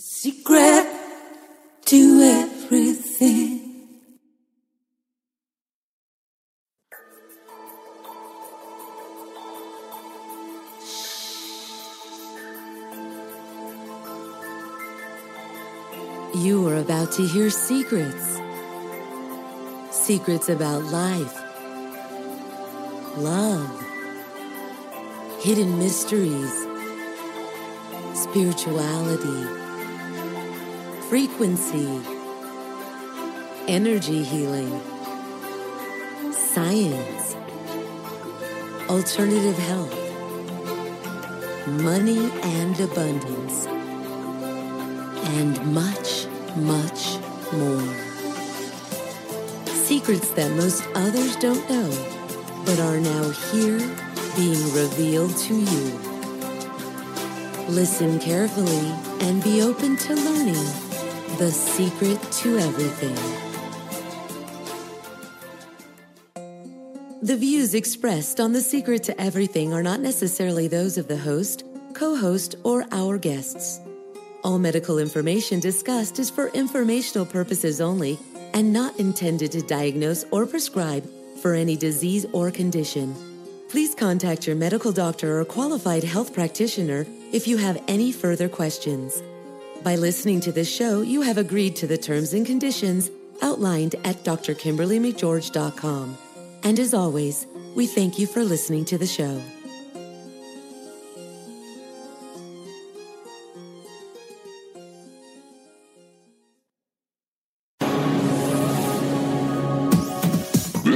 secret to everything. You are about to hear secrets. Secrets about life, love, hidden mysteries, spirituality, frequency, energy healing, science, alternative health, money and abundance, and much, much more. Secrets that most others don't know, but are now here being revealed to you. Listen carefully and be open to learning the secret to everything. The views expressed on The Secret to Everything are not necessarily those of the host, co host, or our guests. All medical information discussed is for informational purposes only and not intended to diagnose or prescribe for any disease or condition. Please contact your medical doctor or qualified health practitioner if you have any further questions. By listening to this show, you have agreed to the terms and conditions outlined at drkimberlymcgeorge.com. And as always, we thank you for listening to the show.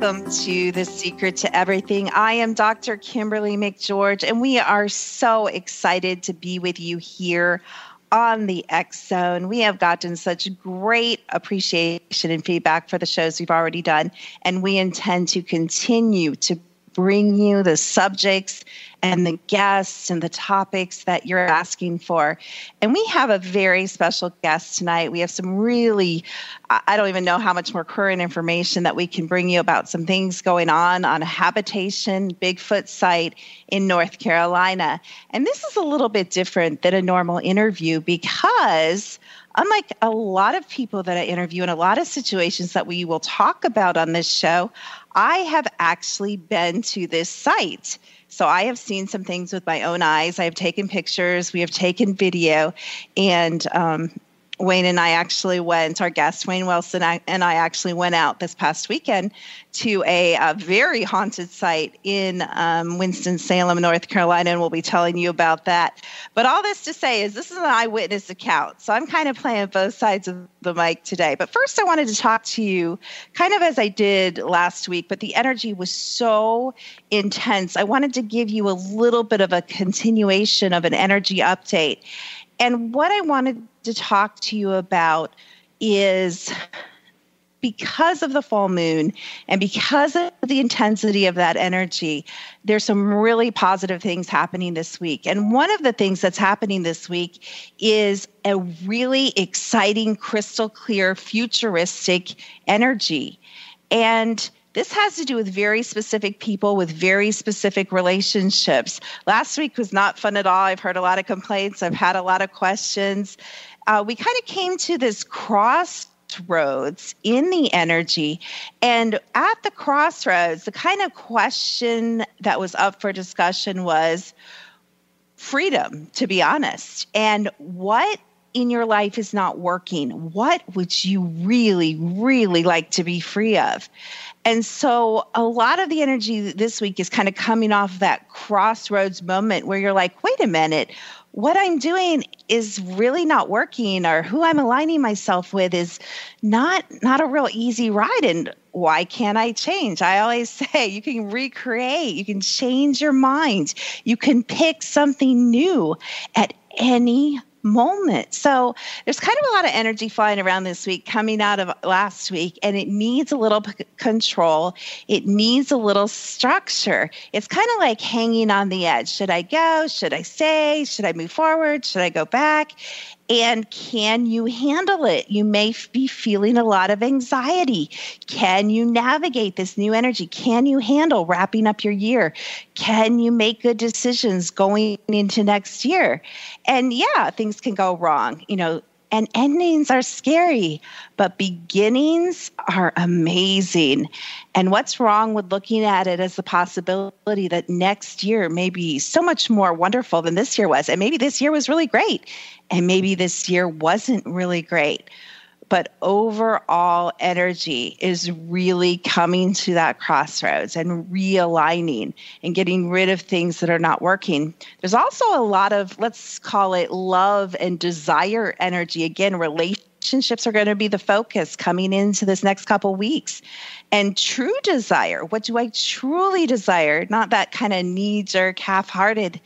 Welcome to The Secret to Everything. I am Dr. Kimberly McGeorge, and we are so excited to be with you here on the X Zone. We have gotten such great appreciation and feedback for the shows we've already done, and we intend to continue to bring you the subjects and the guests and the topics that you're asking for. And we have a very special guest tonight. We have some really, I don't even know how much more current information that we can bring you about some things going on on a habitation Bigfoot site in North Carolina. And this is a little bit different than a normal interview because unlike a lot of people that I interview in a lot of situations that we will talk about on this show, I have actually been to this site. So I have seen some things with my own eyes. I have taken pictures, we have taken video, and um, Wayne and I actually went, our guest, Wayne Wilson, and I actually went out this past weekend to a, a very haunted site in um, Winston-Salem, North Carolina, and we'll be telling you about that. But all this to say is this is an eyewitness account. So I'm kind of playing both sides of the mic today. But first, I wanted to talk to you kind of as I did last week, but the energy was so intense. I wanted to give you a little bit of a continuation of an energy update. And what I wanted to talk to you about is because of the full moon and because of the intensity of that energy, there's some really positive things happening this week. And one of the things that's happening this week is a really exciting, crystal clear, futuristic energy. And this has to do with very specific people with very specific relationships. Last week was not fun at all. I've heard a lot of complaints, I've had a lot of questions. Uh, we kind of came to this crossroads in the energy. And at the crossroads, the kind of question that was up for discussion was freedom, to be honest. And what in your life is not working? What would you really, really like to be free of? And so a lot of the energy this week is kind of coming off that crossroads moment where you're like, wait a minute, what I'm doing is really not working or who I'm aligning myself with is not not a real easy ride and why can't I change? I always say you can recreate, you can change your mind. You can pick something new at any moment. So there's kind of a lot of energy flying around this week coming out of last week, and it needs a little p- control. It needs a little structure. It's kind of like hanging on the edge. Should I go? Should I stay? Should I move forward? Should I go back? And can you handle it? You may be feeling a lot of anxiety. Can you navigate this new energy? Can you handle wrapping up your year? Can you make good decisions going into next year? And yeah, things can go wrong. You know, and endings are scary, but beginnings are amazing. And what's wrong with looking at it as the possibility that next year may be so much more wonderful than this year was? And maybe this year was really great, and maybe this year wasn't really great but overall energy is really coming to that crossroads and realigning and getting rid of things that are not working. There's also a lot of, let's call it love and desire energy. Again, relationships are going to be the focus coming into this next couple weeks. And true desire, what do I truly desire? Not that kind of knee jerk, half hearted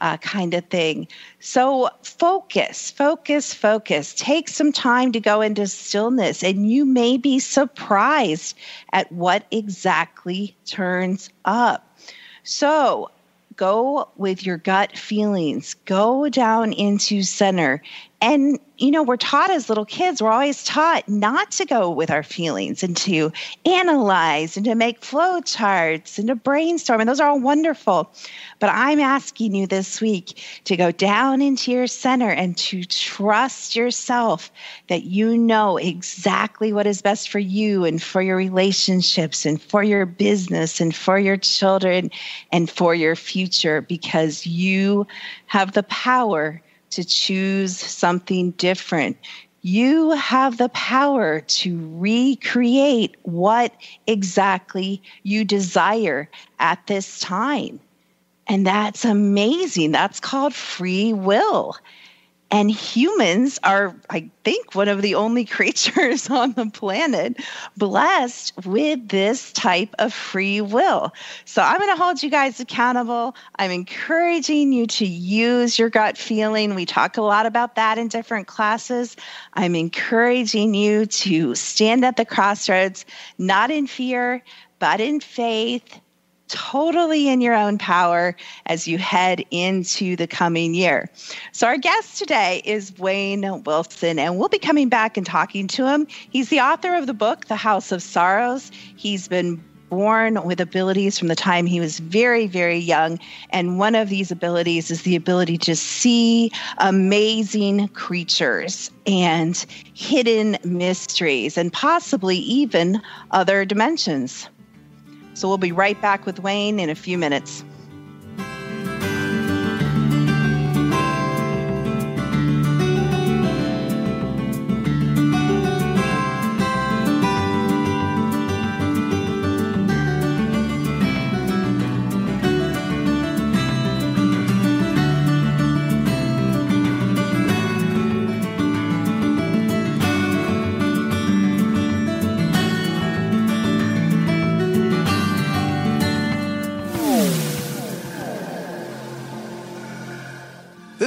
uh, kind of thing. So focus, focus, focus. Take some time to go into stillness, and you may be surprised at what exactly turns up. So, go with your gut feelings, go down into center, and, you know, we're taught as little kids, we're always taught not to go with our feelings and to analyze and to make flow charts and to brainstorm. And those are all wonderful. But I'm asking you this week to go down into your center and to trust yourself that you know exactly what is best for you and for your relationships and for your business and for your children and for your future because you have the power to choose something different. You have the power to recreate what exactly you desire at this time. And that's amazing. That's called free will. And humans are, I think, one of the only creatures on the planet blessed with this type of free will. So I'm going to hold you guys accountable. I'm encouraging you to use your gut feeling. We talk a lot about that in different classes. I'm encouraging you to stand at the crossroads, not in fear, but in faith totally in your own power as you head into the coming year. So, our guest today is Wayne Wilson, and we'll be coming back and talking to him. He's the author of the book, The House of Sorrows. He's been born with abilities from the time he was very, very young. And one of these abilities is the ability to see amazing creatures and hidden mysteries and possibly even other dimensions. So we'll be right back with Wayne in a few minutes.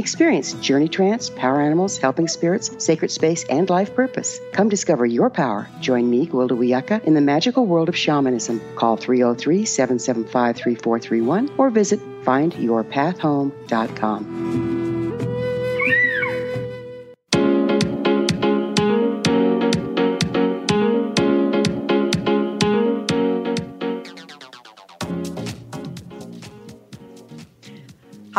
Experience journey trance, power animals, helping spirits, sacred space, and life purpose. Come discover your power. Join me, Gwilda Wiyaka, in the magical world of shamanism. Call 303 775 3431 or visit findyourpathhome.com.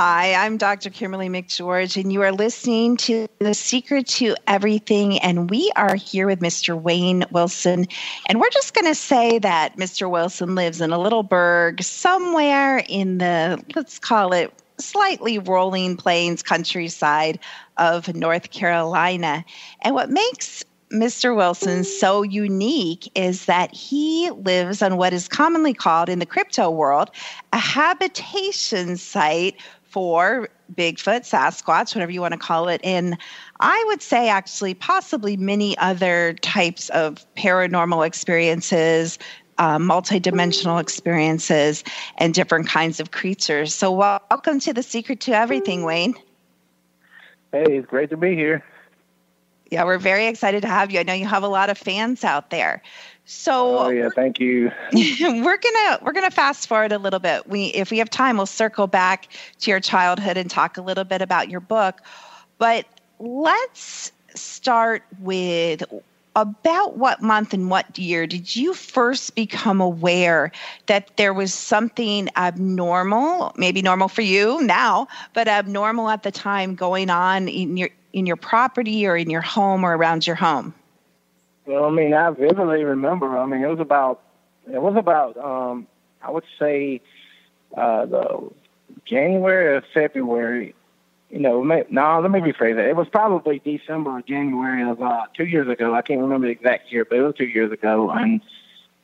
Hi, I'm Dr. Kimberly McGeorge, and you are listening to The Secret to Everything. And we are here with Mr. Wayne Wilson. And we're just going to say that Mr. Wilson lives in a little burg somewhere in the, let's call it, slightly rolling plains countryside of North Carolina. And what makes Mr. Wilson so unique is that he lives on what is commonly called in the crypto world a habitation site for Bigfoot, Sasquatch, whatever you want to call it. And I would say, actually, possibly many other types of paranormal experiences, uh, multidimensional experiences, and different kinds of creatures. So, welcome to the Secret to Everything, Wayne. Hey, it's great to be here. Yeah, we're very excited to have you. I know you have a lot of fans out there. So Oh yeah, thank you. we're gonna we're gonna fast forward a little bit. We if we have time, we'll circle back to your childhood and talk a little bit about your book. But let's start with about what month and what year did you first become aware that there was something abnormal, maybe normal for you now, but abnormal at the time going on in your in your property or in your home or around your home? Well, I mean, I vividly remember. I mean, it was about it was about um, I would say uh, the January or February. You know, may, no, let me rephrase that. It was probably December or January of uh, two years ago. I can't remember the exact year, but it was two years ago. And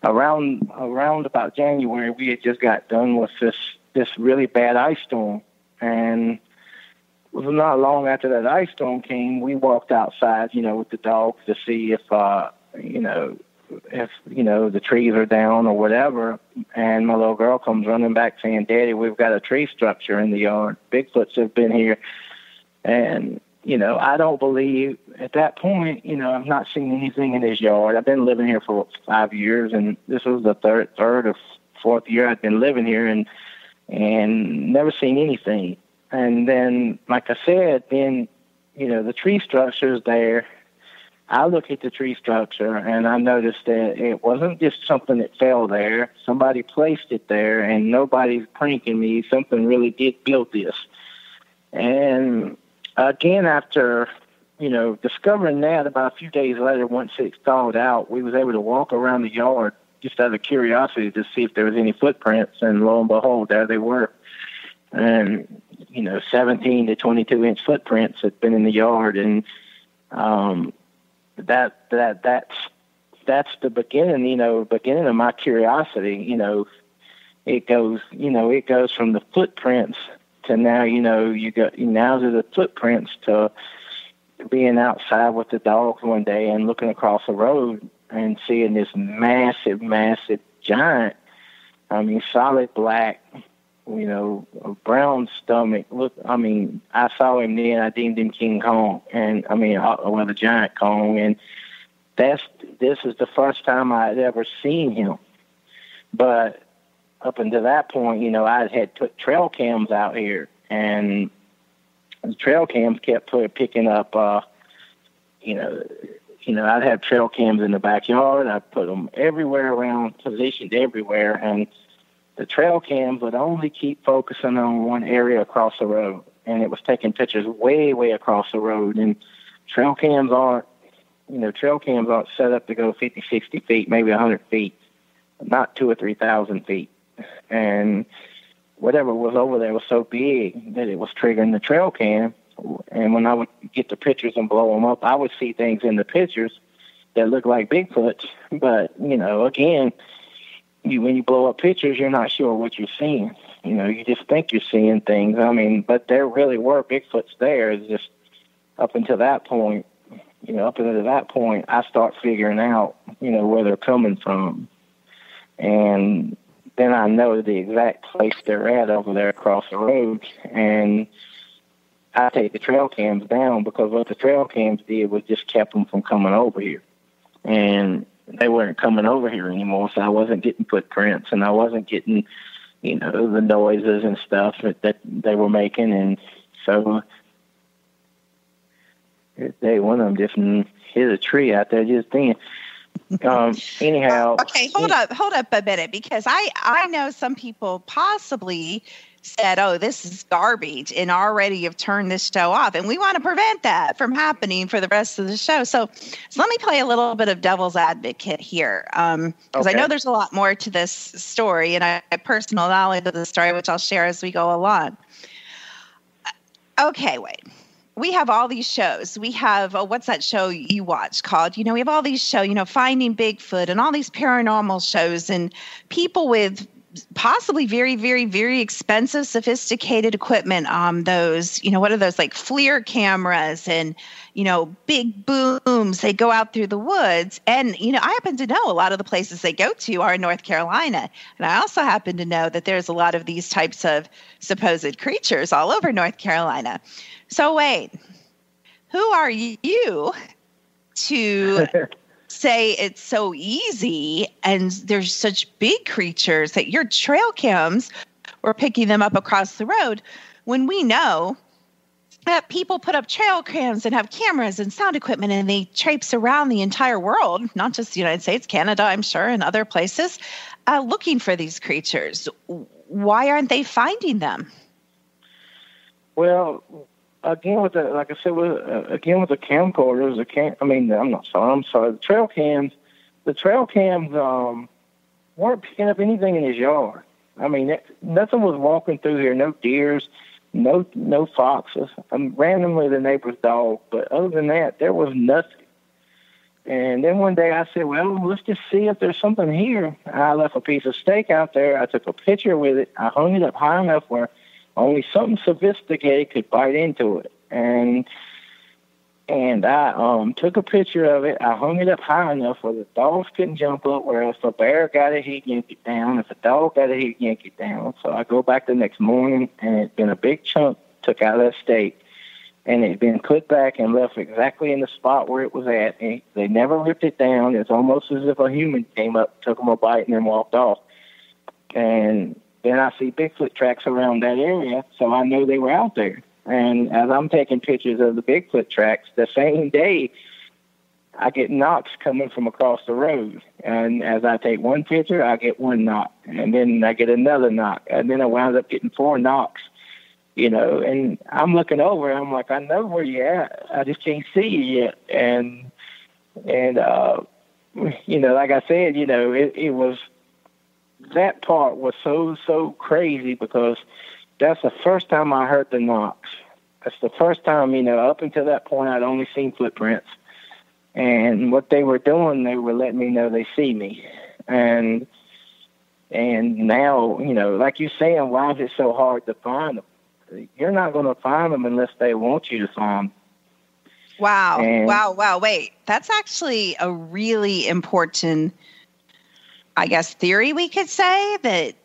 around around about January, we had just got done with this this really bad ice storm, and was not long after that ice storm came. We walked outside, you know, with the dogs to see if uh, you know if you know the trees are down or whatever. And my little girl comes running back saying, "Daddy, we've got a tree structure in the yard. Bigfoots have been here." And you know, I don't believe at that point, you know, I've not seen anything in his yard. I've been living here for five years, and this was the third, third or fourth year I'd been living here, and and never seen anything. And then, like I said, then you know the tree structure is there. I look at the tree structure and I noticed that it wasn't just something that fell there. Somebody placed it there, and nobody's pranking me. Something really did build this. And again, after you know, discovering that about a few days later, once it thawed out, we was able to walk around the yard just out of curiosity to see if there was any footprints, and lo and behold, there they were. And you know, 17 to 22 inch footprints had been in the yard, and um, that that that's that's the beginning. You know, beginning of my curiosity. You know, it goes. You know, it goes from the footprints to now. You know, you got now to the footprints to being outside with the dogs one day and looking across the road and seeing this massive, massive giant. I mean, solid black, you know, brown stomach. Look, I mean, I saw him then. I deemed him King Kong, and I mean, uh, well, the giant Kong, and that's this is the first time I had ever seen him. But up until that point, you know, I had put trail cams out here, and the trail cams kept picking up, uh, you know, you know, I'd have trail cams in the backyard. I put them everywhere around, positioned everywhere, and the trail cams would only keep focusing on one area across the road, and it was taking pictures way, way across the road. And trail cams aren't, you know, trail cams aren't set up to go 50, 60 feet, maybe 100 feet, not two or 3,000 feet. And whatever was over there was so big that it was triggering the trail cam and when I would get the pictures and blow them up, I would see things in the pictures that look like Bigfoot. But you know, again, you when you blow up pictures, you're not sure what you're seeing. You know, you just think you're seeing things. I mean, but there really were Bigfoots there. It's just up until that point, you know, up until that point, I start figuring out, you know, where they're coming from, and then I know the exact place they're at over there across the road, and I take the trail cams down because what the trail cams did was just kept them from coming over here, and they weren't coming over here anymore. So I wasn't getting footprints, and I wasn't getting, you know, the noises and stuff that, that they were making, and so day one of them just hit a tree out there just then. Um, anyhow, okay, hold up, hold up a minute, because I I know some people possibly said, oh, this is garbage and already have turned this show off. And we want to prevent that from happening for the rest of the show. So, so let me play a little bit of devil's advocate here. Because um, okay. I know there's a lot more to this story and I have personal knowledge of the story, which I'll share as we go along. Okay, wait. We have all these shows. We have, oh, what's that show you watch called? You know, we have all these shows, you know, Finding Bigfoot and all these paranormal shows and people with possibly very, very, very expensive, sophisticated equipment. Um, those, you know, what are those like FLIR cameras and, you know, big booms. They go out through the woods. And, you know, I happen to know a lot of the places they go to are in North Carolina. And I also happen to know that there's a lot of these types of supposed creatures all over North Carolina. So, wait, who are you to say it's so easy and there's such big creatures that your trail cams were picking them up across the road when we know that people put up trail cams and have cameras and sound equipment and they traipse around the entire world, not just the United States, Canada, I'm sure, and other places, uh, looking for these creatures. Why aren't they finding them? Well, again with the like I said with uh, again with the camcorders, the cam. I mean, I'm not sorry. I'm sorry. The trail cams, the trail cams um, weren't picking up anything in his yard. I mean, it, nothing was walking through here. No deers, no no foxes. Um, randomly the neighbor's dog, but other than that, there was nothing. And then one day I said, well, let's just see if there's something here. I left a piece of steak out there. I took a picture with it. I hung it up high enough where only something sophisticated could bite into it. And and I um took a picture of it. I hung it up high enough where the dogs couldn't jump up. Where if a bear got it, he'd yank it down. If a dog got it, he'd yank it down. So I go back the next morning, and it'd been a big chunk took out of that steak, and it'd been put back and left exactly in the spot where it was at. And they never ripped it down. It's almost as if a human came up, took them a bite, and then walked off. And then I see Bigfoot tracks around that area, so I know they were out there. And as I'm taking pictures of the Bigfoot tracks, the same day, I get knocks coming from across the road. And as I take one picture, I get one knock. And then I get another knock. And then I wound up getting four knocks. you know, and I'm looking over I'm like, I know where you're at. I just can't see you yet. And, and, uh, you know, like I said, you know, it, it was, that part was so, so crazy because that's the first time I heard the knocks. That's the first time, you know, up until that point, I'd only seen footprints. And what they were doing, they were letting me know they see me. And, and now, you know, like you're saying, why is it so hard to find them? you're not going to find them unless they want you to find them. Wow. And wow. Wow. Wait, that's actually a really important, I guess, theory we could say that,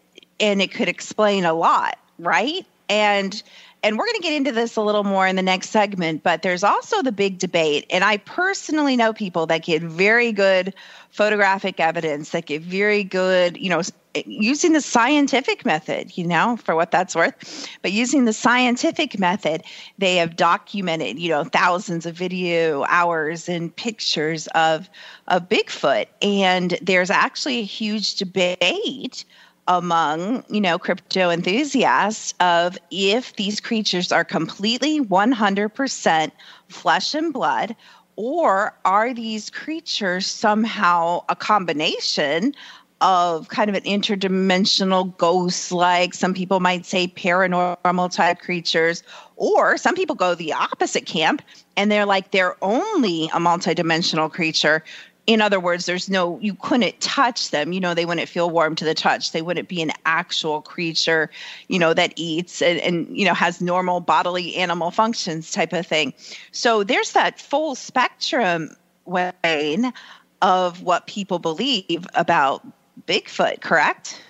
and it could explain a lot, right? And, and we're going to get into this a little more in the next segment, but there's also the big debate. And I personally know people that get very good photographic evidence, that get very good, you know, using the scientific method, you know, for what that's worth. But using the scientific method, they have documented, you know, thousands of video hours and pictures of of Bigfoot. And there's actually a huge debate among, you know, crypto enthusiasts of if these creatures are completely 100% flesh and blood or are these creatures somehow a combination of kind of an interdimensional ghost like some people might say paranormal type creatures or some people go the opposite camp and they're like they're only a multidimensional creature in other words there's no you couldn't touch them you know they wouldn't feel warm to the touch they wouldn't be an actual creature you know that eats and, and you know has normal bodily animal functions type of thing so there's that full spectrum Wayne of what people believe about Bigfoot, correct?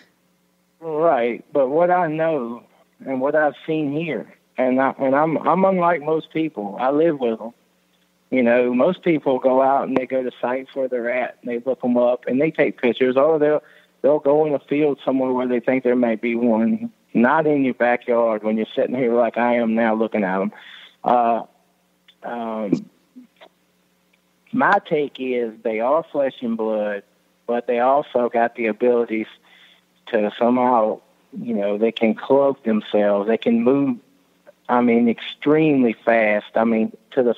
Right, but what I know and what I've seen here, and I, and I'm I'm unlike most people. I live with them. You know, most people go out and they go to sites where they're at, and they look them up, and they take pictures. Or they'll they'll go in a field somewhere where they think there may be one, not in your backyard when you're sitting here like I am now looking at them. Uh, um, my take is they are flesh and blood but they also got the abilities to somehow, you know, they can cloak themselves. They can move, I mean, extremely fast. I mean, to the,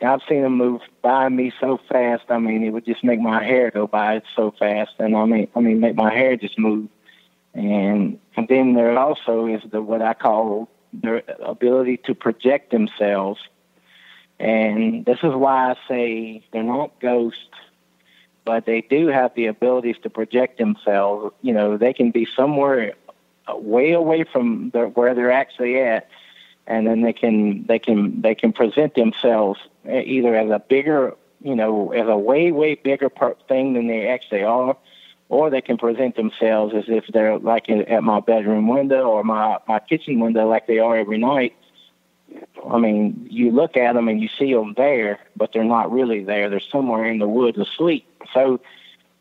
I've seen them move by me so fast. I mean, it would just make my hair go by so fast, and I mean, I mean, make my hair just move. And and then there also is the what I call their ability to project themselves. And this is why I say they're not ghosts but they do have the abilities to project themselves. You know, they can be somewhere uh, way away from the, where they're actually at, and then they can they can they can present themselves either as a bigger, you know, as a way way bigger thing than they actually are, or they can present themselves as if they're like in, at my bedroom window or my my kitchen window, like they are every night. I mean, you look at them and you see them there, but they're not really there. They're somewhere in the woods asleep. So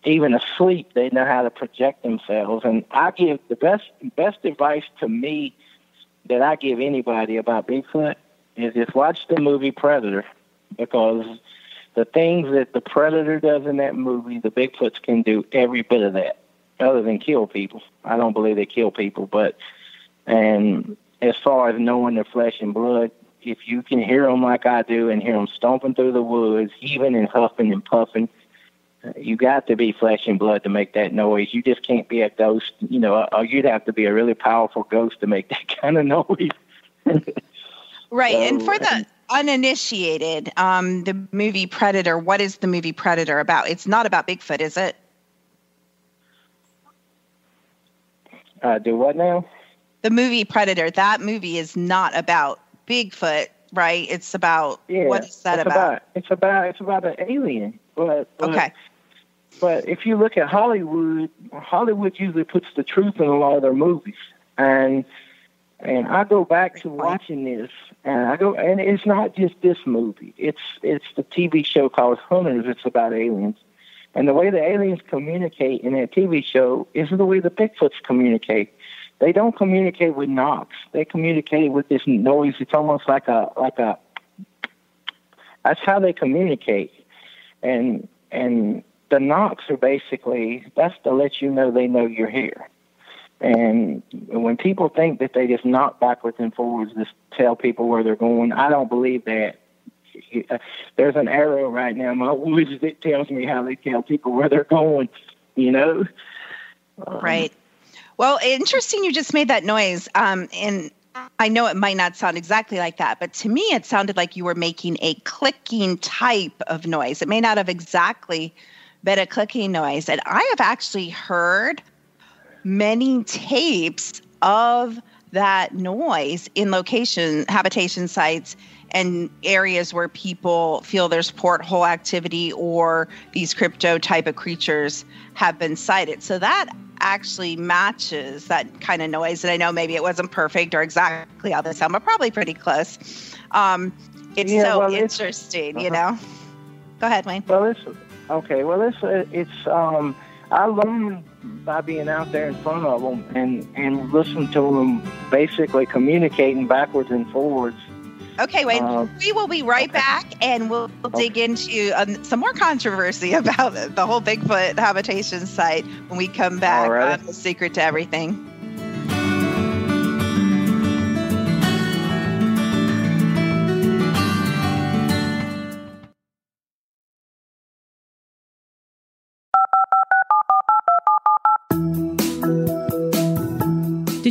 even asleep, they know how to project themselves. And I give the best best advice to me that I give anybody about Bigfoot is just watch the movie Predator because the things that the Predator does in that movie, the Bigfoots can do every bit of that, other than kill people. I don't believe they kill people, but and as far as knowing their flesh and blood, if you can hear them like I do and hear them stomping through the woods, even and huffing and puffing, you got to be flesh and blood to make that noise. You just can't be a ghost, you know, or you'd have to be a really powerful ghost to make that kind of noise. right. So, and for the uninitiated, um, the movie Predator, what is the movie Predator about? It's not about Bigfoot, is it? Uh, do what now? The movie Predator, that movie is not about Bigfoot, right? It's about yeah, what is that about? about? It's about it's about an alien. But, but okay. But if you look at Hollywood, Hollywood usually puts the truth in a lot of their movies, and and I go back to watching this, and I go, and it's not just this movie. It's it's the TV show called Hunters. It's about aliens, and the way the aliens communicate in that TV show is the way the Bigfoots communicate. They don't communicate with knocks. They communicate with this noise. It's almost like a like a. That's how they communicate and and the knocks are basically that's to let you know they know you're here. And when people think that they just knock backwards and forwards, just tell people where they're going, I don't believe that. There's an arrow right now in my woods that tells me how they tell people where they're going, you know? Um, right. Well, interesting you just made that noise. Um, and I know it might not sound exactly like that, but to me, it sounded like you were making a clicking type of noise. It may not have exactly been a clicking noise. And I have actually heard many tapes of that noise in location habitation sites and areas where people feel there's porthole activity or these crypto type of creatures have been sighted. So that actually matches that kind of noise. And I know maybe it wasn't perfect or exactly how they sound, but probably pretty close. Um, it's yeah, so well, interesting, it's, uh-huh. you know. Go ahead, Wayne. Well, it's okay. Well, it's uh, it's um, I learned by being out there in front of them and and listening to them basically communicating backwards and forwards Okay, Wayne. Uh, we will be right okay. back and we'll, okay. dig into um, some more controversy about the whole Bigfoot habitation site when we come back on The Secret to Everything.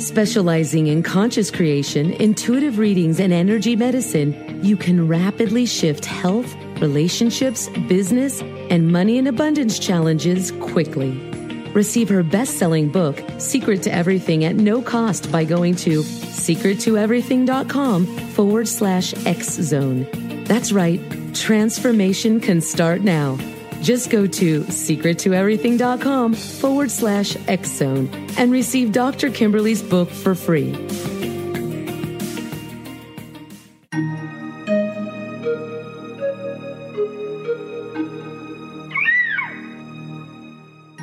Specializing in conscious creation, intuitive readings, and energy medicine, you can rapidly shift health, relationships, business, and money and abundance challenges quickly. Receive her best selling book, Secret to Everything, at no cost by going to secrettoeverything.com forward slash X Zone. That's right, transformation can start now. Just go to secrettoeverything.com forward slash X Zone and receive Dr. Kimberly's book for free.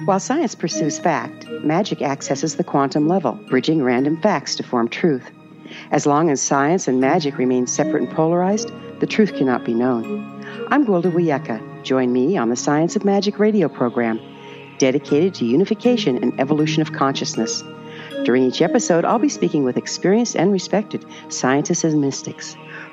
While science pursues fact, magic accesses the quantum level, bridging random facts to form truth. As long as science and magic remain separate and polarized, the truth cannot be known. I'm Gwilda Wiyaka. Join me on the Science of Magic radio program, dedicated to unification and evolution of consciousness. During each episode, I'll be speaking with experienced and respected scientists and mystics.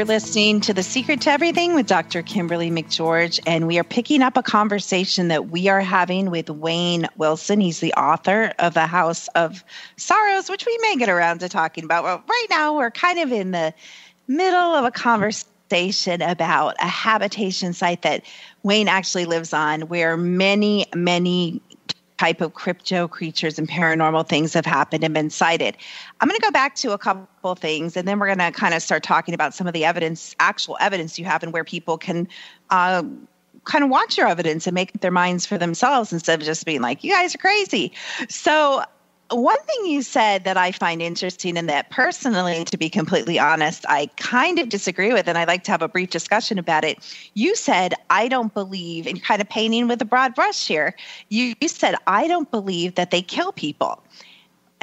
You're listening to The Secret to Everything with Dr. Kimberly McGeorge, and we are picking up a conversation that we are having with Wayne Wilson. He's the author of The House of Sorrows, which we may get around to talking about. Well, right now, we're kind of in the middle of a conversation about a habitation site that Wayne actually lives on, where many, many type of crypto creatures and paranormal things have happened and been sighted. I'm going to go back to a couple things and then we're going to kind of start talking about some of the evidence, actual evidence you have, and where people can. Uh, kind of watch your evidence and make their minds for themselves instead of just being like, you guys are crazy. So, one thing you said that I find interesting and that personally, to be completely honest, I kind of disagree with, and I'd like to have a brief discussion about it. You said, I don't believe, and kind of painting with a broad brush here, you, you said, I don't believe that they kill people.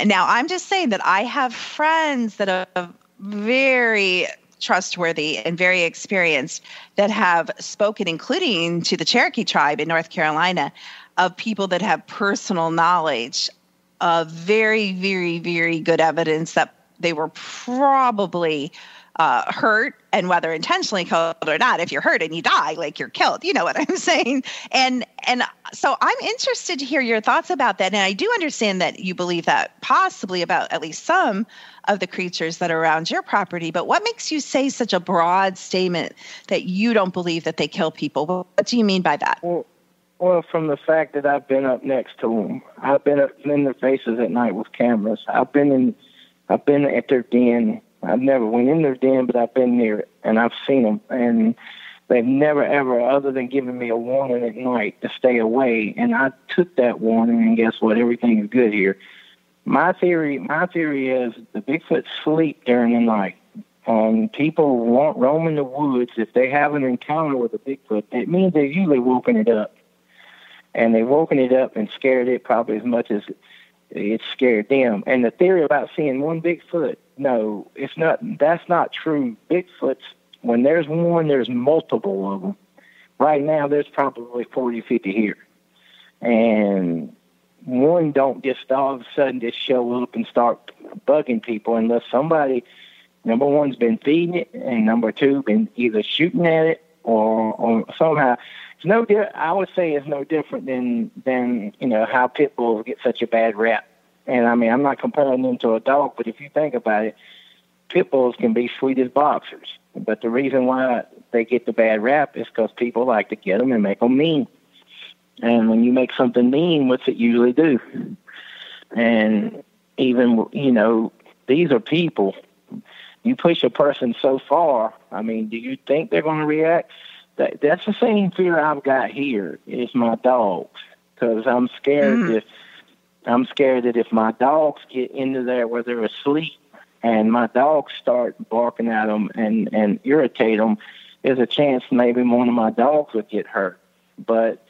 Now, I'm just saying that I have friends that are very trustworthy and very experienced that have spoken, including to the Cherokee tribe in North Carolina, of people that have personal knowledge of very, very, very good evidence that they were probably uh, hurt and whether intentionally killed or not if you're hurt and you die like you're killed you know what i'm saying? And and so i'm interested to hear your thoughts about that. And i do understand that you believe that possibly about at least some of the creatures that are around your property but what makes you say such a broad statement that you don't believe that they kill people? What do you mean by that? Well, well, from the fact that I've been up next to them, I've been up in their faces at night with cameras. I've been in, I've been at their den. I've never went in their den, but I've been near it and I've seen them. And they've never ever, other than giving me a warning at night to stay away. And I took that warning, and guess what? Everything is good here. My theory, my theory is the Bigfoot sleep during the night. Um, people won't roam in the woods if they have an encounter with a Bigfoot. It means they've usually woken it up and they've woken it up and scared it probably as much as it scared them. And the theory about seeing one Bigfoot, no, it's not. That's not true. Bigfoots, when there's one, there's multiple of them. Right now, there's probably 40, 50 here, and one don't just all of a sudden just show up and start bugging people unless somebody, number one's been feeding it, and number two been either shooting at it or, or somehow it's no di- I would say it's no different than than you know how pit bulls get such a bad rap. And I mean, I'm not comparing them to a dog, but if you think about it, pit bulls can be sweet as boxers. But the reason why they get the bad rap is because people like to get them and make them mean. And when you make something mean, what's it usually do? And even you know, these are people. You push a person so far. I mean, do you think they're going to react? That that's the same fear I've got here is my dogs because I'm scared mm. if I'm scared that if my dogs get into there where they're asleep and my dogs start barking at them and and irritate them, there's a chance maybe one of my dogs would get hurt. But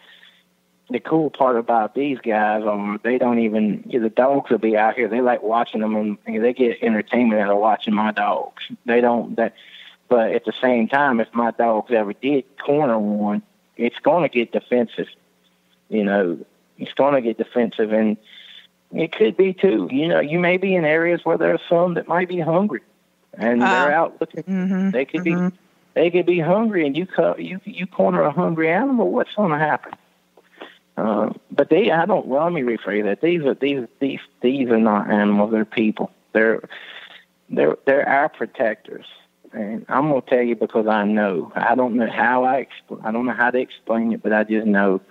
the cool part about these guys are they don't even the dogs will be out here. They like watching them and they get entertainment out of watching my dogs. They don't that but at the same time, if my dogs ever did corner one, it's going to get defensive. You know, it's going to get defensive, and it could be too. You know, you may be in areas where there's some that might be hungry, and uh, they're out looking. Mm-hmm, they could mm-hmm. be, they could be hungry, and you cut, you you corner a hungry animal. What's going to happen? Uh, but they, I don't. Well, let me rephrase that. These are these these these are not animals. They're people. They're they're they're our protectors and I'm gonna tell you because I know. I don't know how I expl- I don't know how to explain it, but I just know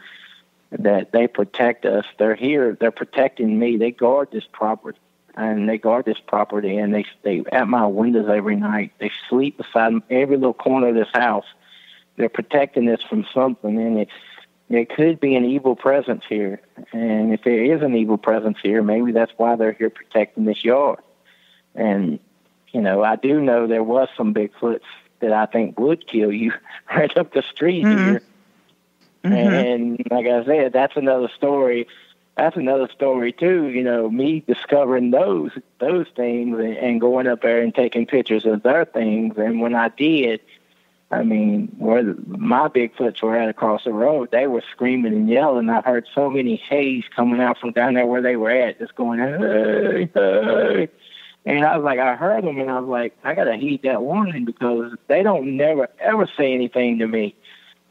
that they protect us. They're here. They're protecting me. They guard this property. and they guard this property, and they stay at my windows every night. They sleep beside every little corner of this house. They're protecting this from something, and it it could be an evil presence here. And if there is an evil presence here, maybe that's why they're here protecting this yard. And you know, I do know there was some Bigfoots that I think would kill you right up the street mm-hmm. here. Mm-hmm. And like I said, that's another story that's another story too. You know, me discovering those those things and, and going up there and taking pictures of their things. And when I did, I mean, where the, my Bigfoots were at across the road, they were screaming and yelling. I heard so many hays coming out from down there where they were at, just going, hey, hey. And I was like, I heard them, and I was like, I gotta heed that warning because they don't never ever say anything to me,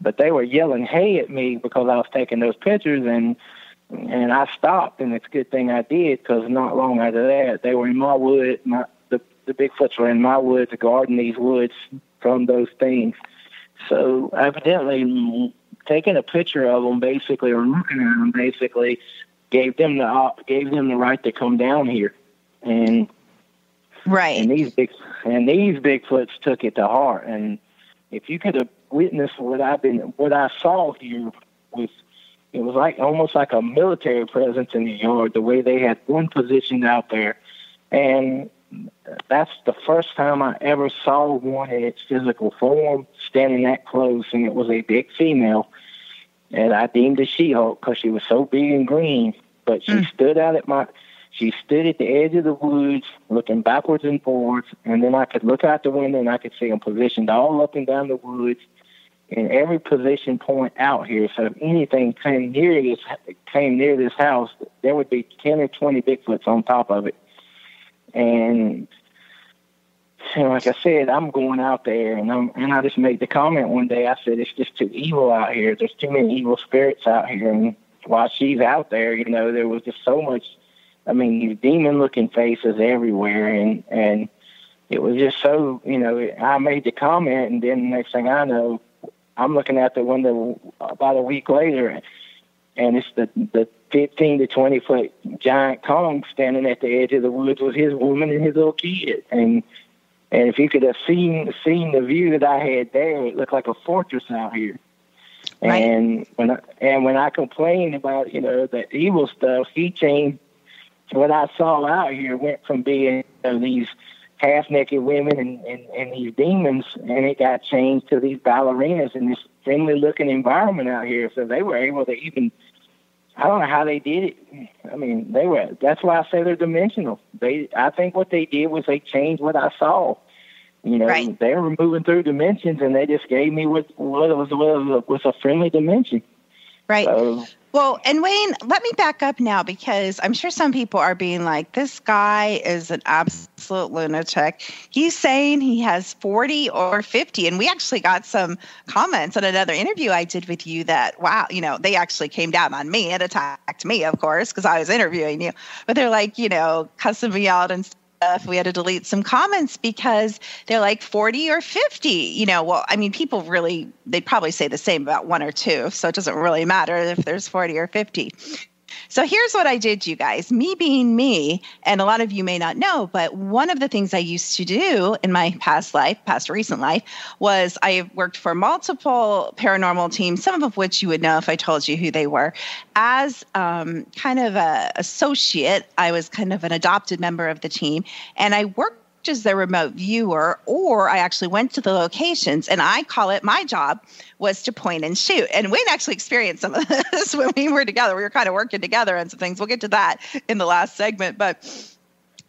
but they were yelling hey at me because I was taking those pictures, and and I stopped, and it's a good thing I did because not long after that, they were in my wood. My the the Bigfoots were in my woods, guarding these woods from those things. So evidently, taking a picture of them, basically, or looking at them, basically, gave them the op- gave them the right to come down here, and right. And these big and these Bigfoots took it to heart. And if you could have witnessed what I've been, what I saw here with it was like almost like a military presence in the yard, the way they had one positioned out there. And that's the first time I ever saw one in its physical form standing that close, and it was a big female. And I deemed a She-Hulk because she was so big and green. But she mm. stood out at my, she stood at the edge of the woods, looking backwards and forwards, and then I could look out the window and I could see them positioned all up and down the woods in every position point out here. So if anything came near this came near this house, there would be ten or twenty Bigfoots on top of it. And, and like I said, I'm going out there, and I'm and I just made the comment one day. I said it's just too evil out here. There's too many evil spirits out here, and while she's out there, you know, there was just so much. I mean, these demon-looking faces everywhere, and and it was just so, you know, I made the comment, and then the next thing I know, I'm looking at the window about a week later, and it's the the 15 to 20 foot giant Kong standing at the edge of the woods with his woman and his little kid. And and if you could have seen seen the view that I had there, it looked like a fortress out here. Right. And when I, and when I complained about you know the evil stuff, he changed what I saw out here. Went from being you know, these half naked women and, and, and these demons, and it got changed to these ballerinas in this friendly looking environment out here. So they were able to even, I don't know how they did it. I mean, they were, that's why I say they're dimensional. They, I think what they did was they changed what I saw. You know, right. they were moving through dimensions and they just gave me what, what was, what was a friendly dimension. Right. So, well, and Wayne, let me back up now because I'm sure some people are being like, this guy is an absolute lunatic. He's saying he has 40 or 50. And we actually got some comments on another interview I did with you that, wow, you know, they actually came down on me and attacked me, of course, because I was interviewing you. But they're like, you know, cussing me out and stuff. We had to delete some comments because they're like 40 or 50. You know, well, I mean, people really, they'd probably say the same about one or two. So it doesn't really matter if there's 40 or 50. So here's what I did, you guys. Me being me, and a lot of you may not know, but one of the things I used to do in my past life, past recent life, was I worked for multiple paranormal teams, some of which you would know if I told you who they were. As um, kind of a associate, I was kind of an adopted member of the team, and I worked as their remote viewer, or I actually went to the locations and I call it my job was to point and shoot. And Wayne actually experienced some of this when we were together. We were kind of working together on some things. We'll get to that in the last segment. But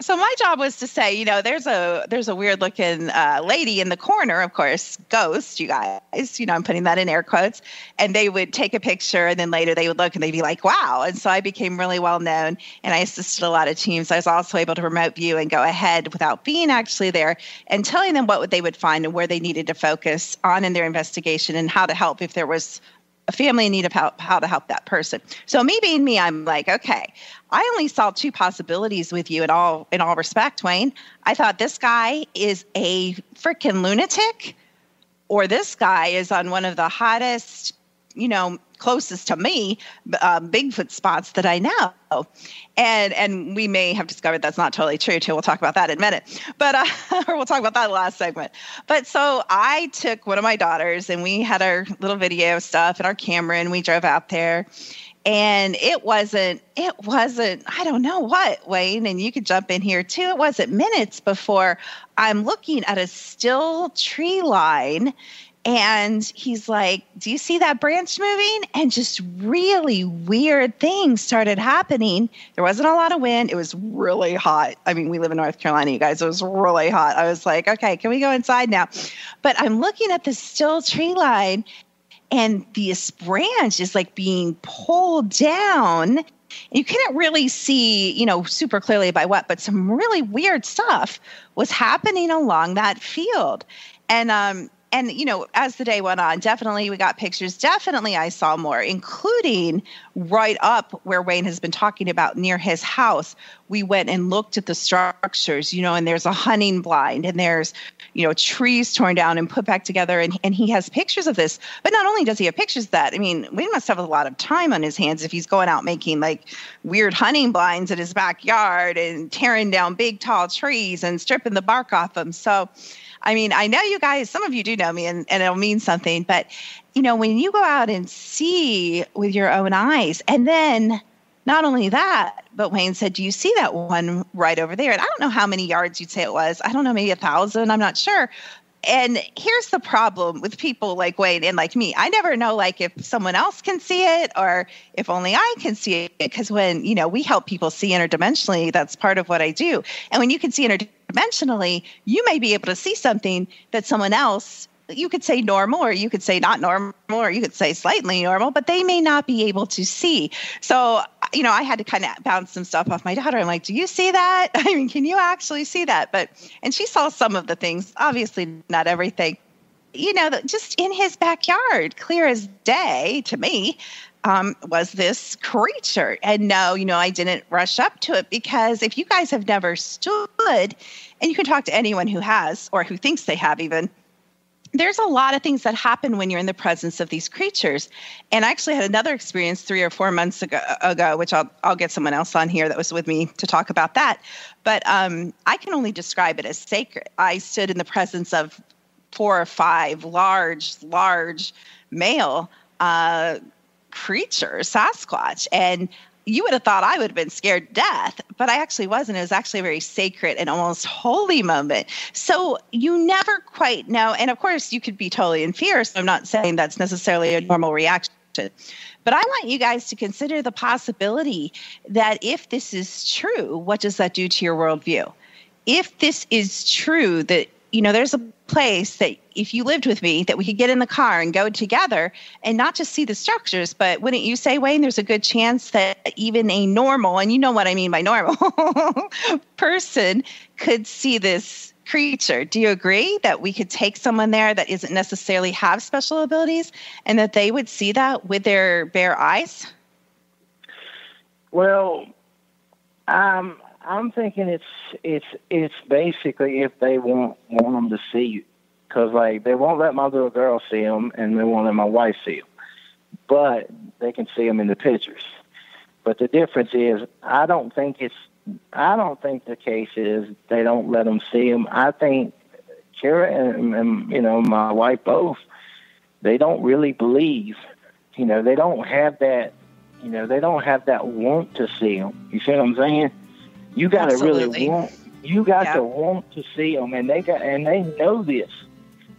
so my job was to say, you know, there's a there's a weird looking uh, lady in the corner, of course, ghost, you guys. You know, I'm putting that in air quotes. And they would take a picture, and then later they would look and they'd be like, "Wow!" And so I became really well known, and I assisted a lot of teams. I was also able to remote view and go ahead without being actually there, and telling them what they would find and where they needed to focus on in their investigation and how to help if there was a family in need of help, how to help that person. So me being me, I'm like, okay, I only saw two possibilities with you in all in all respect, Wayne. I thought this guy is a freaking lunatic, or this guy is on one of the hottest you know, closest to me, uh, Bigfoot spots that I know. And and we may have discovered that's not totally true too. We'll talk about that in a minute. But uh, we'll talk about that last segment. But so I took one of my daughters and we had our little video stuff and our camera and we drove out there and it wasn't it wasn't i don't know what wayne and you could jump in here too it wasn't minutes before i'm looking at a still tree line and he's like do you see that branch moving? And just really weird things started happening. There wasn't a lot of wind. It was really hot. I mean we live in north carolina you guys. It was really hot. I was like okay can we go inside now? But i'm looking at the still tree line and this branch is like being pulled down. You couldn't really see you know super clearly by what but some really weird stuff was happening along that field. And um and you know as the day went on definitely we got pictures. Definitely i saw more including right up where wayne has been talking about near his house. We went and looked at the structures you know and there's a hunting blind and there's you know trees torn down and put back together. And, and he has pictures of this. But not only does he have pictures of that i mean wayne must have a lot of time on his hands if he's going out making like weird hunting blinds in his backyard and tearing down big tall trees and stripping the bark off them so I mean, I know you guys, some of you do know me and, and it'll mean something, but you know, when you go out and see with your own eyes, and then not only that, but Wayne said, Do you see that one right over there? And I don't know how many yards you'd say it was. I don't know, maybe a thousand. I'm not sure. And here's the problem with people like Wayne and like me. I never know like if someone else can see it or if only I can see it. Because when, you know, we help people see interdimensionally, that's part of what I do. And when you can see interdimensionally, you may be able to see something that someone else you could say normal or you could say not normal or you could say slightly normal but they may not be able to see. So you know i had to kind of bounce some stuff off my daughter. I'm like do you see that? I mean can you actually see that? But and she saw some of the things. Obviously not everything. You know just in his backyard clear as day to me um, was this creature. And no, you know, I didn't rush up to it because if you guys have never stood, and you can talk to anyone who has or who thinks they have even, there's a lot of things that happen when you're in the presence of these creatures. And I actually had another experience three or four months ago, ago which I'll, I'll get someone else on here that was with me to talk about that. But um, I can only describe it as sacred. I stood in the presence of four or five large, large male uh, creatures, Sasquatch. And you would have thought I would have been scared to death, but I actually wasn't. It was actually a very sacred and almost holy moment. So you never quite know. And of course, you could be totally in fear. So I'm not saying that's necessarily a normal reaction. But I want you guys to consider the possibility that if this is true, what does that do to your worldview? If this is true, that you know, there's a place that if you lived with me that we could get in the car and go together and not just see the structures but wouldn't you say wayne there's a good chance that even a normal and you know what i mean by normal person could see this creature? Do you agree that we could take someone there that isn't necessarily have special abilities and that they would see that with their bare eyes? Well um I'm thinking it's it's it's basically if they want want them to see you, because like they won't let my little girl see them, and they won't let my wife see them, but they can see them in the pictures. But the difference is, I don't think it's I don't think the case is they don't let them see them. I think Kara and, and you know my wife both, they don't really believe. You know, they don't have that. You know, they don't have that want to see them. You see what I'm saying? You got to really want. You got yeah. to want to see them, and they got and they know this.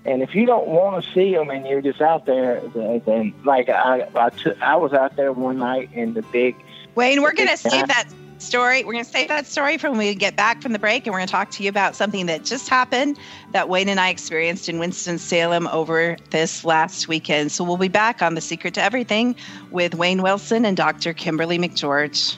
And if you don't want to see them, and you're just out there, then like I, I, took, I was out there one night in the big. Wayne, we're going to save that story. We're going to save that story for when we get back from the break, and we're going to talk to you about something that just happened that Wayne and I experienced in Winston Salem over this last weekend. So we'll be back on the Secret to Everything with Wayne Wilson and Dr. Kimberly McGeorge.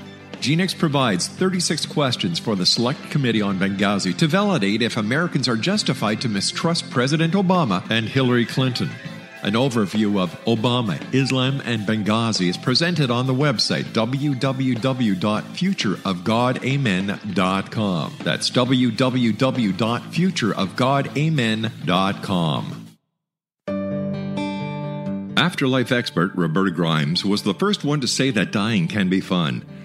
Genix provides 36 questions for the Select Committee on Benghazi to validate if Americans are justified to mistrust President Obama and Hillary Clinton. An overview of Obama, Islam, and Benghazi is presented on the website www.futureofgodamen.com. That's www.futureofgodamen.com. Afterlife expert Roberta Grimes was the first one to say that dying can be fun.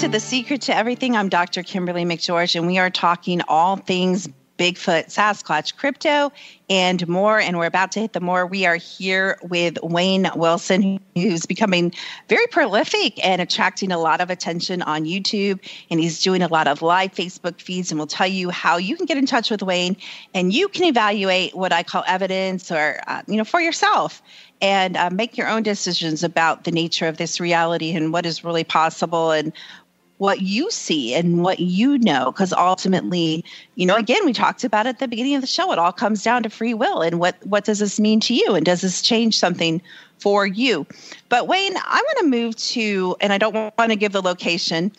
To The Secret to Everything. I'm Dr. Kimberly McGeorge, and we are talking all things Bigfoot, Sasquatch, crypto, and more. And we're about to hit the more. We are here with Wayne Wilson, who's becoming very prolific and attracting a lot of attention on YouTube. And he's doing a lot of live Facebook feeds, and we'll tell you how you can get in touch with Wayne and you can evaluate what I call evidence or, uh, you know, for yourself and uh, make your own decisions about the nature of this reality and what is really possible and what you see and what you know because ultimately you know again we talked about at the beginning of the show it all comes down to free will and what what does this mean to you and does this change something for you? But wayne i want to move to and i don't want to give the location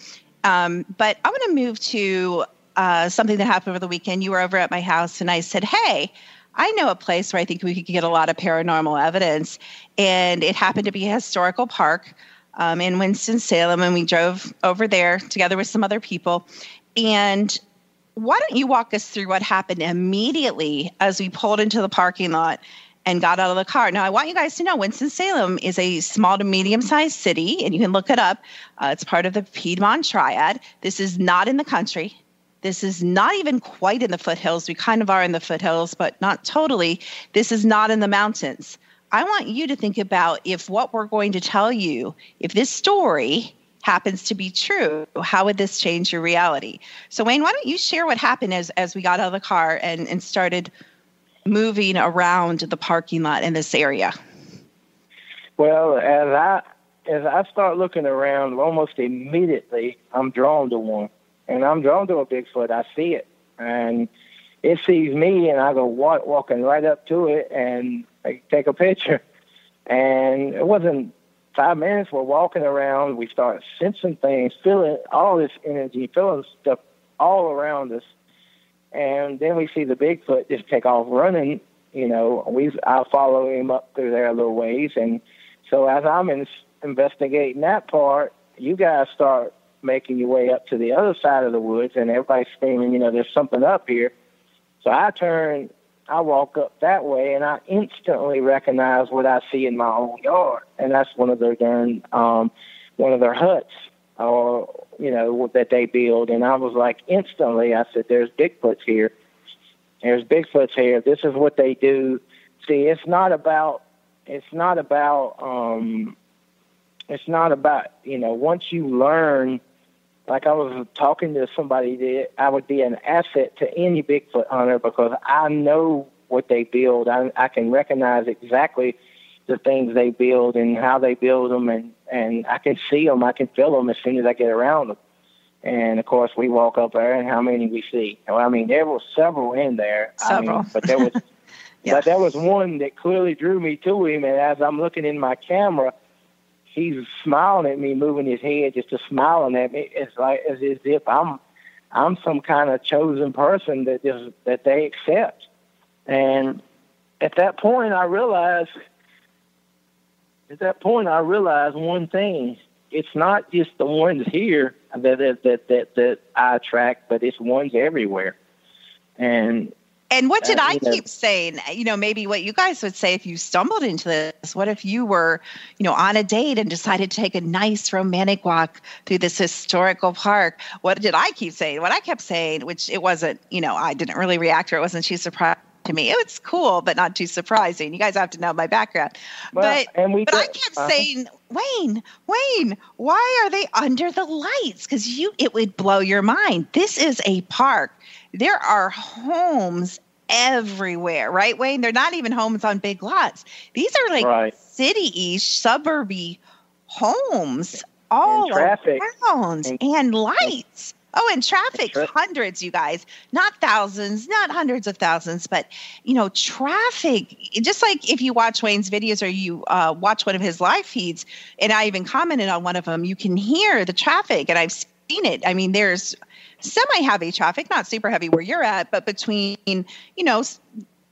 um, but i want to move to uh, something that happened over the weekend. You were over at my house and i said hey I know a place where I think we could get a lot of paranormal evidence, and it happened to be a historical park um, in Winston-Salem, and we drove over there together with some other people. And why don't you walk us through what happened immediately as we pulled into the parking lot and got out of the car? Now, I want you guys to know Winston-Salem is a small to medium-sized city, and you can look it up. Uh, it's part of the Piedmont Triad. This is not in the country. This is not even quite in the foothills. We kind of are in the foothills, but not totally. This is not in the mountains. I want you to think about if what we're going to tell you, if this story happens to be true, how would this change your reality? So, Wayne, why don't you share what happened as, as we got out of the car and, and started moving around the parking lot in this area? Well, as I as I start looking around, almost immediately I'm drawn to one, and I'm drawn to a Bigfoot. I see it, and it sees me, and I go walk, walking right up to it, and I take a picture. And it wasn't five minutes. We're walking around. We start sensing things, feeling all this energy, feeling stuff all around us. And then we see the Bigfoot just take off running. You know, we I follow him up through there a little ways, and so as I'm in, investigating that part, you guys start making your way up to the other side of the woods, and everybody's screaming, you know, there's something up here. So I turn I walk up that way and I instantly recognize what I see in my own yard, and that's one of their darn um, one of their huts, or you know that they build. And I was like, instantly, I said, "There's Bigfoots here. There's Bigfoots here. This is what they do." See, it's not about it's not about um, it's not about you know once you learn like I was talking to somebody that I would be an asset to any Bigfoot hunter because I know what they build. I, I can recognize exactly the things they build and how they build them, and and I can see them, I can feel them as soon as I get around them. And of course, we walk up there, and how many we see? Well, I mean, there were several in there. Several, I mean, but there was, yeah. but there was one that clearly drew me to him. And as I'm looking in my camera, he's smiling at me, moving his head, just smiling at me. It's like as, as if I'm I'm some kind of chosen person that just that they accept. And at that point, I realized. At that point, I realized one thing: it's not just the ones here that that that that, that I attract, but it's ones everywhere. And and what did uh, I keep saying? You know, maybe what you guys would say if you stumbled into this. What if you were, you know, on a date and decided to take a nice romantic walk through this historical park? What did I keep saying? What I kept saying, which it wasn't, you know, I didn't really react or it wasn't too surprised to me. It's cool, but not too surprising. You guys have to know my background. Well, but and we but I kept uh-huh. saying, Wayne, Wayne, why are they under the lights? Because you it would blow your mind. This is a park. There are homes everywhere, right, Wayne? They're not even homes on big lots. These are like Right. city-ish, suburby homes all traffic. around And- and, lights. Oh, and traffic, tra- hundreds, you guys, not thousands, not hundreds of thousands, but you know, traffic. Just like if you watch Wayne's videos or you uh, watch one of his live feeds, and I even commented on one of them, you can hear the traffic, and I've seen it. I mean, there's semi-heavy traffic, not super heavy where you're at, but between you know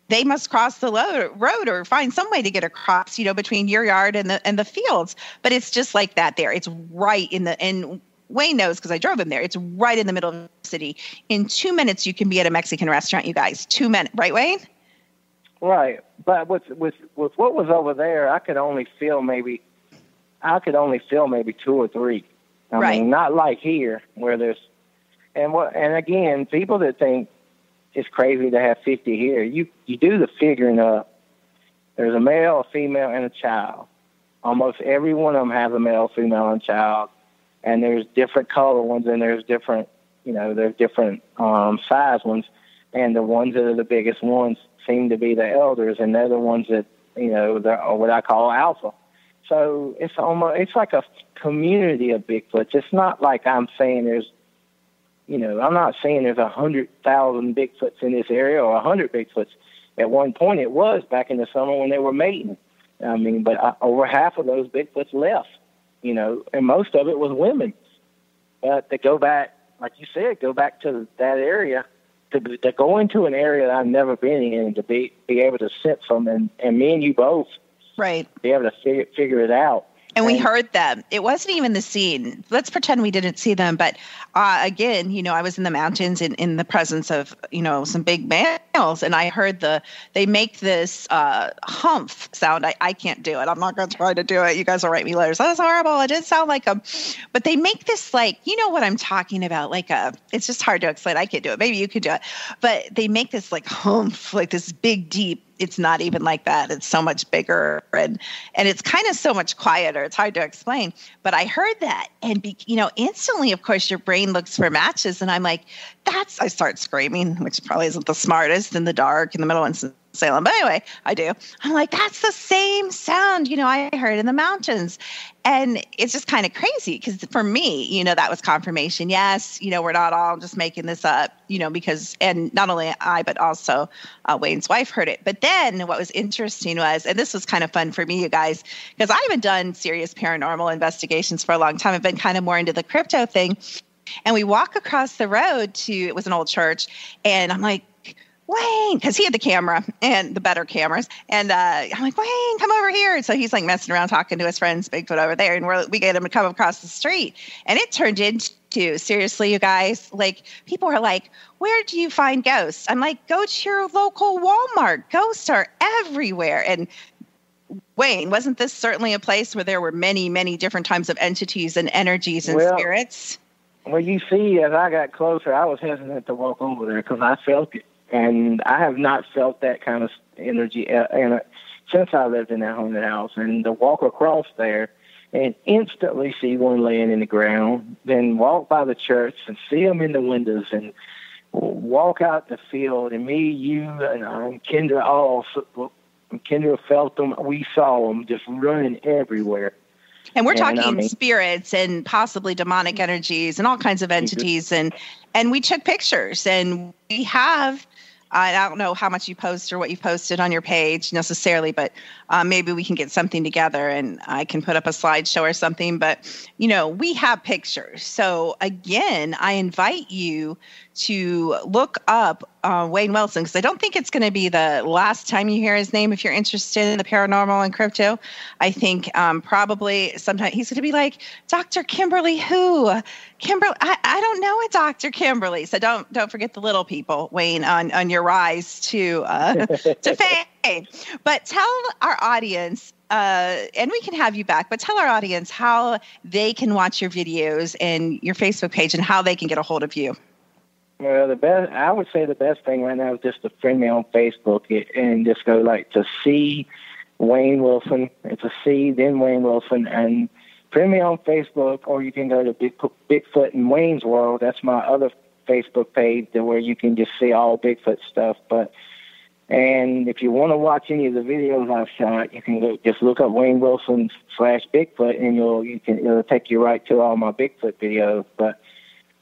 they must cross the road or find some way to get across, you know, between your yard and the and the fields. But it's just like that there. It's right in the and Wayne knows because I drove him there. It's right in the middle of the city. In two minutes, you can be at a Mexican restaurant, you guys. Two minutes, right, Wayne? Right, but with with with what was over there, I could only feel maybe, I could only feel maybe two or three. I Right. mean, not like here where there's, and what and again, people that think it's crazy to have fifty here, you you do the figuring up. There's a male, a female, and a child. Almost every one of them has a male, female, and child, and there's different color ones, and there's different, you know, there's different um, size ones, and the ones that are the biggest ones seem to be the elders, and they're the ones that you know they're what I call alpha. So it's almost it's like a community of Bigfoots. It's not like I'm saying there's, you know, I'm not saying there's a hundred thousand Bigfoots in this area or a hundred Bigfoots. At one point, it was back in the summer when they were mating. I mean, but uh, over half of those Bigfoots left, you know, and most of it was women. But to go back, like you said, go back to that area, to, to go into an area that I've never been in, to be be able to sense them, and and me and you both Right. be able to figure figure it out. And we heard them. It wasn't even the scene. Let's pretend we didn't see them. But uh, again, you know, I was in the mountains in, in the presence of, you know, some big males, and I heard the, they make this uh, humph sound. I, I can't do it. I'm not going to try to do it. You guys will write me letters. That's horrible. It did sound like a, but they make this like, you know what I'm talking about? Like a, it's just hard to explain. I can't do it. Maybe you could do it. But they make this like humph, like this big, deep, it's not even like that. It's so much bigger and and it's kind of so much quieter. It's hard to explain. But I heard that and be, you know, instantly of course your brain looks for matches and I'm like, that's I start screaming, which probably isn't the smartest in the dark in the middle of Salem. But anyway, I do. I'm like, that's the same sound, you know, I heard in the mountains. And it's just kind of crazy because for me, you know, that was confirmation. Yes, you know, we're not all just making this up, you know, because, and not only I, but also uh, Wayne's wife heard it. But then what was interesting was, and this was kind of fun for me, you guys, because I haven't done serious paranormal investigations for a long time. I've been kind of more into the crypto thing. And we walk across the road to, it was an old church. And I'm like, Wayne, because he had the camera and the better cameras. And uh, I'm like, Wayne, come over here. And so he's like messing around talking to his friends, Bigfoot over there. And we're, we get him to come across the street. And it turned into, seriously, you guys, like people are like, where do you find ghosts? I'm like, go to your local Walmart. Ghosts are everywhere. And Wayne, wasn't this certainly a place where there were many, many different types of entities and energies and Well, spirits? Well, you see, as I got closer, I was hesitant to walk over there because I felt it, and I have not felt that kind of energy uh, in a, since I lived in that haunted house. And to walk across there and instantly see one laying in the ground, then walk by the church and see them in the windows, and walk out the field, and me, you, and um, Kendra all. Kendra felt them. We saw them just running everywhere. And we're And, talking I mean- spirits and possibly demonic energies and all kinds of entities and and we took pictures and we have I don't know how much you post or what you posted on your page necessarily, but uh, maybe we can get something together and I can put up a slideshow or something. But, you know, we have pictures. So, again, I invite you to look up uh, Wayne Wilson because I don't think it's going to be the last time you hear his name if you're interested in the paranormal and crypto. I think um, probably sometime he's going to be like, Dr. Kimberly, who? Kimberly, I, I don't know a Dr. Kimberly. So don't don't forget the little people, Wayne, on, on your rise to uh, to fame. But tell our audience, uh, and we can have you back, but tell our audience how they can watch your videos and your Facebook page and how they can get a hold of you. Well, the best I would say the best thing right now is just to friend me on Facebook and just go like to see Wayne Wilson. It's a C, then Wayne Wilson, and friend me on Facebook, or you can go to Big, Bigfoot and Wayne's World. That's my other Facebook page where you can just see all Bigfoot stuff. But and if you want to watch any of the videos I've shot, you can go, just look up Wayne Wilson slash Bigfoot, and you'll you can it'll take you right to all my Bigfoot videos. But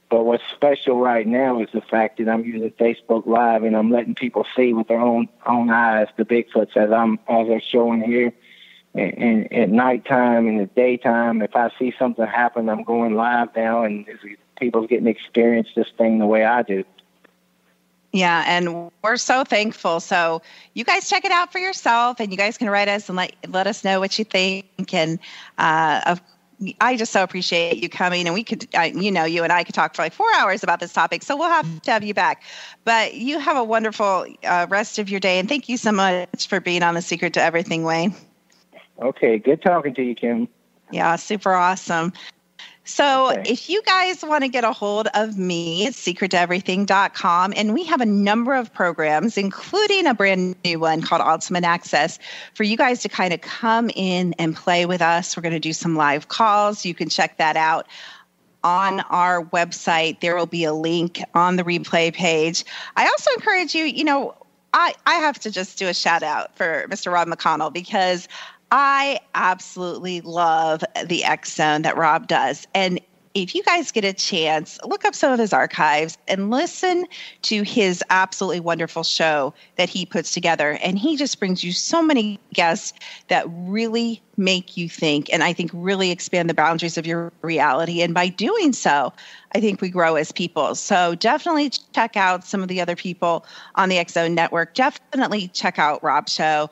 but what's special right now is the fact that I'm using Facebook Live and I'm letting people see with their own own eyes the Bigfoots as I'm as they're showing here. And, and at nighttime and the daytime, if I see something happen, I'm going live now, and people's getting experience this thing the way I do. Yeah, and we're so thankful. So you guys check it out for yourself, and you guys can write us and let let us know what you think. And uh, of, I just so appreciate you coming, and we could, uh, you know, you and I could talk for like four hours about this topic. So we'll have to have you back. But you have a wonderful uh, rest of your day, and thank you so much for being on the Secret to Everything, Wayne. Okay, good talking to you, Kim. Yeah, super awesome. So okay. if you guys want to get a hold of me, it's secrettoeverything.com. And we have a number of programs, including a brand new one called Ultimate Access, for you guys to kind of come in and play with us. We're going to do some live calls. You can check that out on our website. There will be a link on the replay page. I also encourage you, you know, I, I have to just do a shout out for Mr. Rob McConnell because I absolutely love the X Zone that Rob does. And if you guys get a chance, look up some of his archives and listen to his absolutely wonderful show that he puts together. And he just brings you so many guests that really make you think and I think really expand the boundaries of your reality. And by doing so, I think we grow as people. So definitely check out some of the other people on the Zone network. Definitely check out Rob's show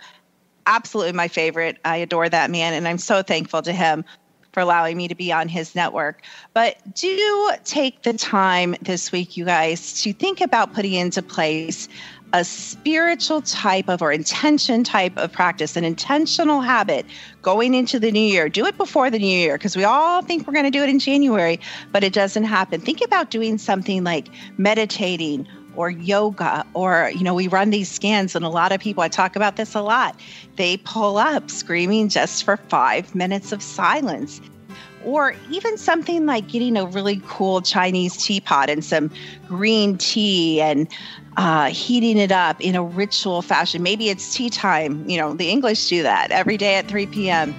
absolutely my favorite. I adore that man, and I'm so thankful to him for allowing me to be on his network. But do take the time this week, you guys, to think about putting into place a spiritual type of or intention type of practice, an intentional habit going into the new year. Do it before the new year because we all think we're going to do it in January, but it doesn't happen. Think about doing something like meditating or yoga or you know we run these scans and a lot of people i talk about this a lot they pull up screaming just for five minutes of silence. Or even something like getting a really cool chinese teapot and some green tea and uh, heating it up in a ritual fashion. Maybe it's tea time. You know the english do that every day at 3 p.m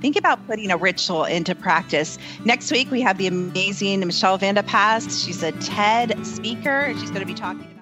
think about putting a ritual into practice. Next week, we have the amazing Michelle Vanda Past. She's a TED speaker. And she's going to be talking